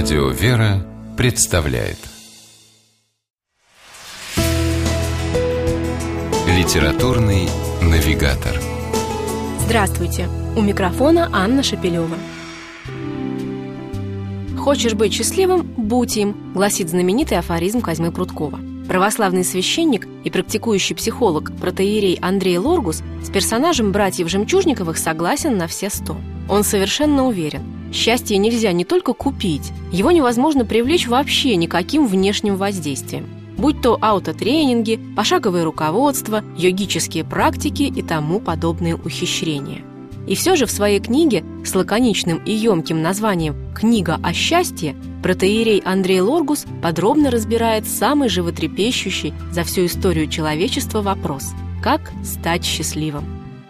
Радио «Вера» представляет Литературный навигатор Здравствуйте! У микрофона Анна Шапилева. «Хочешь быть счастливым? Будь им», гласит знаменитый афоризм Козьмы Пруткова. Православный священник и практикующий психолог протеерей Андрей Лоргус с персонажем братьев Жемчужниковых согласен на все сто. Он совершенно уверен, счастье нельзя не только купить, его невозможно привлечь вообще никаким внешним воздействием. Будь то аутотренинги, пошаговое руководство, йогические практики и тому подобные ухищрения. И все же в своей книге с лаконичным и емким названием «Книга о счастье» протеерей Андрей Лоргус подробно разбирает самый животрепещущий за всю историю человечества вопрос – как стать счастливым.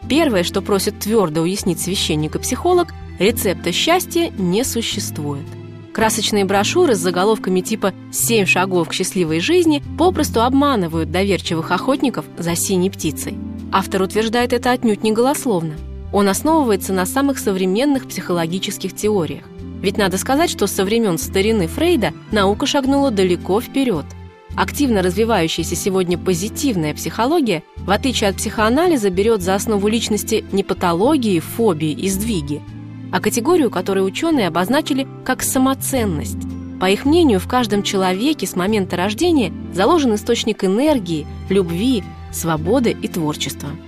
Первое, что просит твердо уяснить священник и психолог – рецепта счастья не существует. Красочные брошюры с заголовками типа «Семь шагов к счастливой жизни» попросту обманывают доверчивых охотников за синей птицей. Автор утверждает это отнюдь не голословно – он основывается на самых современных психологических теориях. Ведь надо сказать, что со времен старины Фрейда наука шагнула далеко вперед. Активно развивающаяся сегодня позитивная психология, в отличие от психоанализа, берет за основу личности не патологии, фобии и сдвиги, а категорию, которую ученые обозначили как самоценность. По их мнению, в каждом человеке с момента рождения заложен источник энергии, любви, свободы и творчества –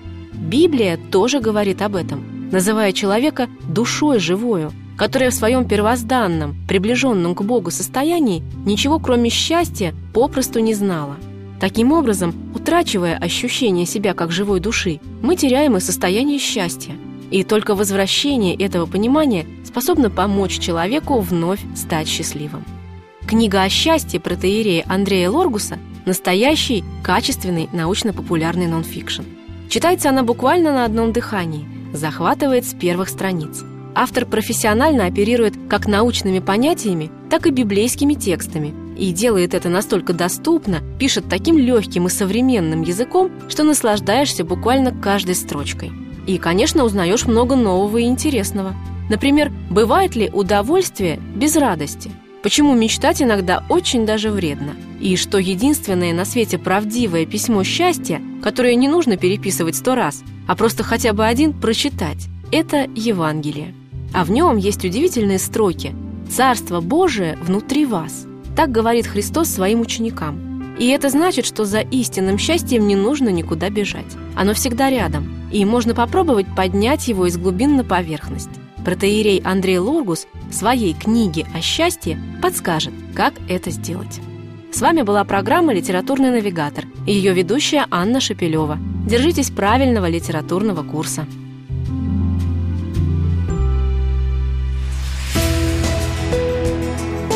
Библия тоже говорит об этом, называя человека душой живою, которая в своем первозданном, приближенном к Богу состоянии ничего кроме счастья попросту не знала. Таким образом, утрачивая ощущение себя как живой души, мы теряем и состояние счастья. И только возвращение этого понимания способно помочь человеку вновь стать счастливым. Книга о счастье протеерея Андрея Лоргуса – настоящий, качественный научно-популярный нонфикшн – Читается она буквально на одном дыхании, захватывает с первых страниц. Автор профессионально оперирует как научными понятиями, так и библейскими текстами и делает это настолько доступно, пишет таким легким и современным языком, что наслаждаешься буквально каждой строчкой. И, конечно, узнаешь много нового и интересного. Например, бывает ли удовольствие без радости? Почему мечтать иногда очень даже вредно? И что единственное на свете правдивое письмо счастья, которое не нужно переписывать сто раз, а просто хотя бы один прочитать, это Евангелие. А в нем есть удивительные строки «Царство Божие внутри вас». Так говорит Христос своим ученикам. И это значит, что за истинным счастьем не нужно никуда бежать. Оно всегда рядом, и можно попробовать поднять его из глубин на поверхность. Протеерей Андрей Лоргус в своей книге о счастье подскажет, как это сделать. С вами была программа «Литературный навигатор» и ее ведущая Анна Шапилева. Держитесь правильного литературного курса.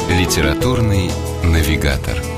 «Литературный навигатор»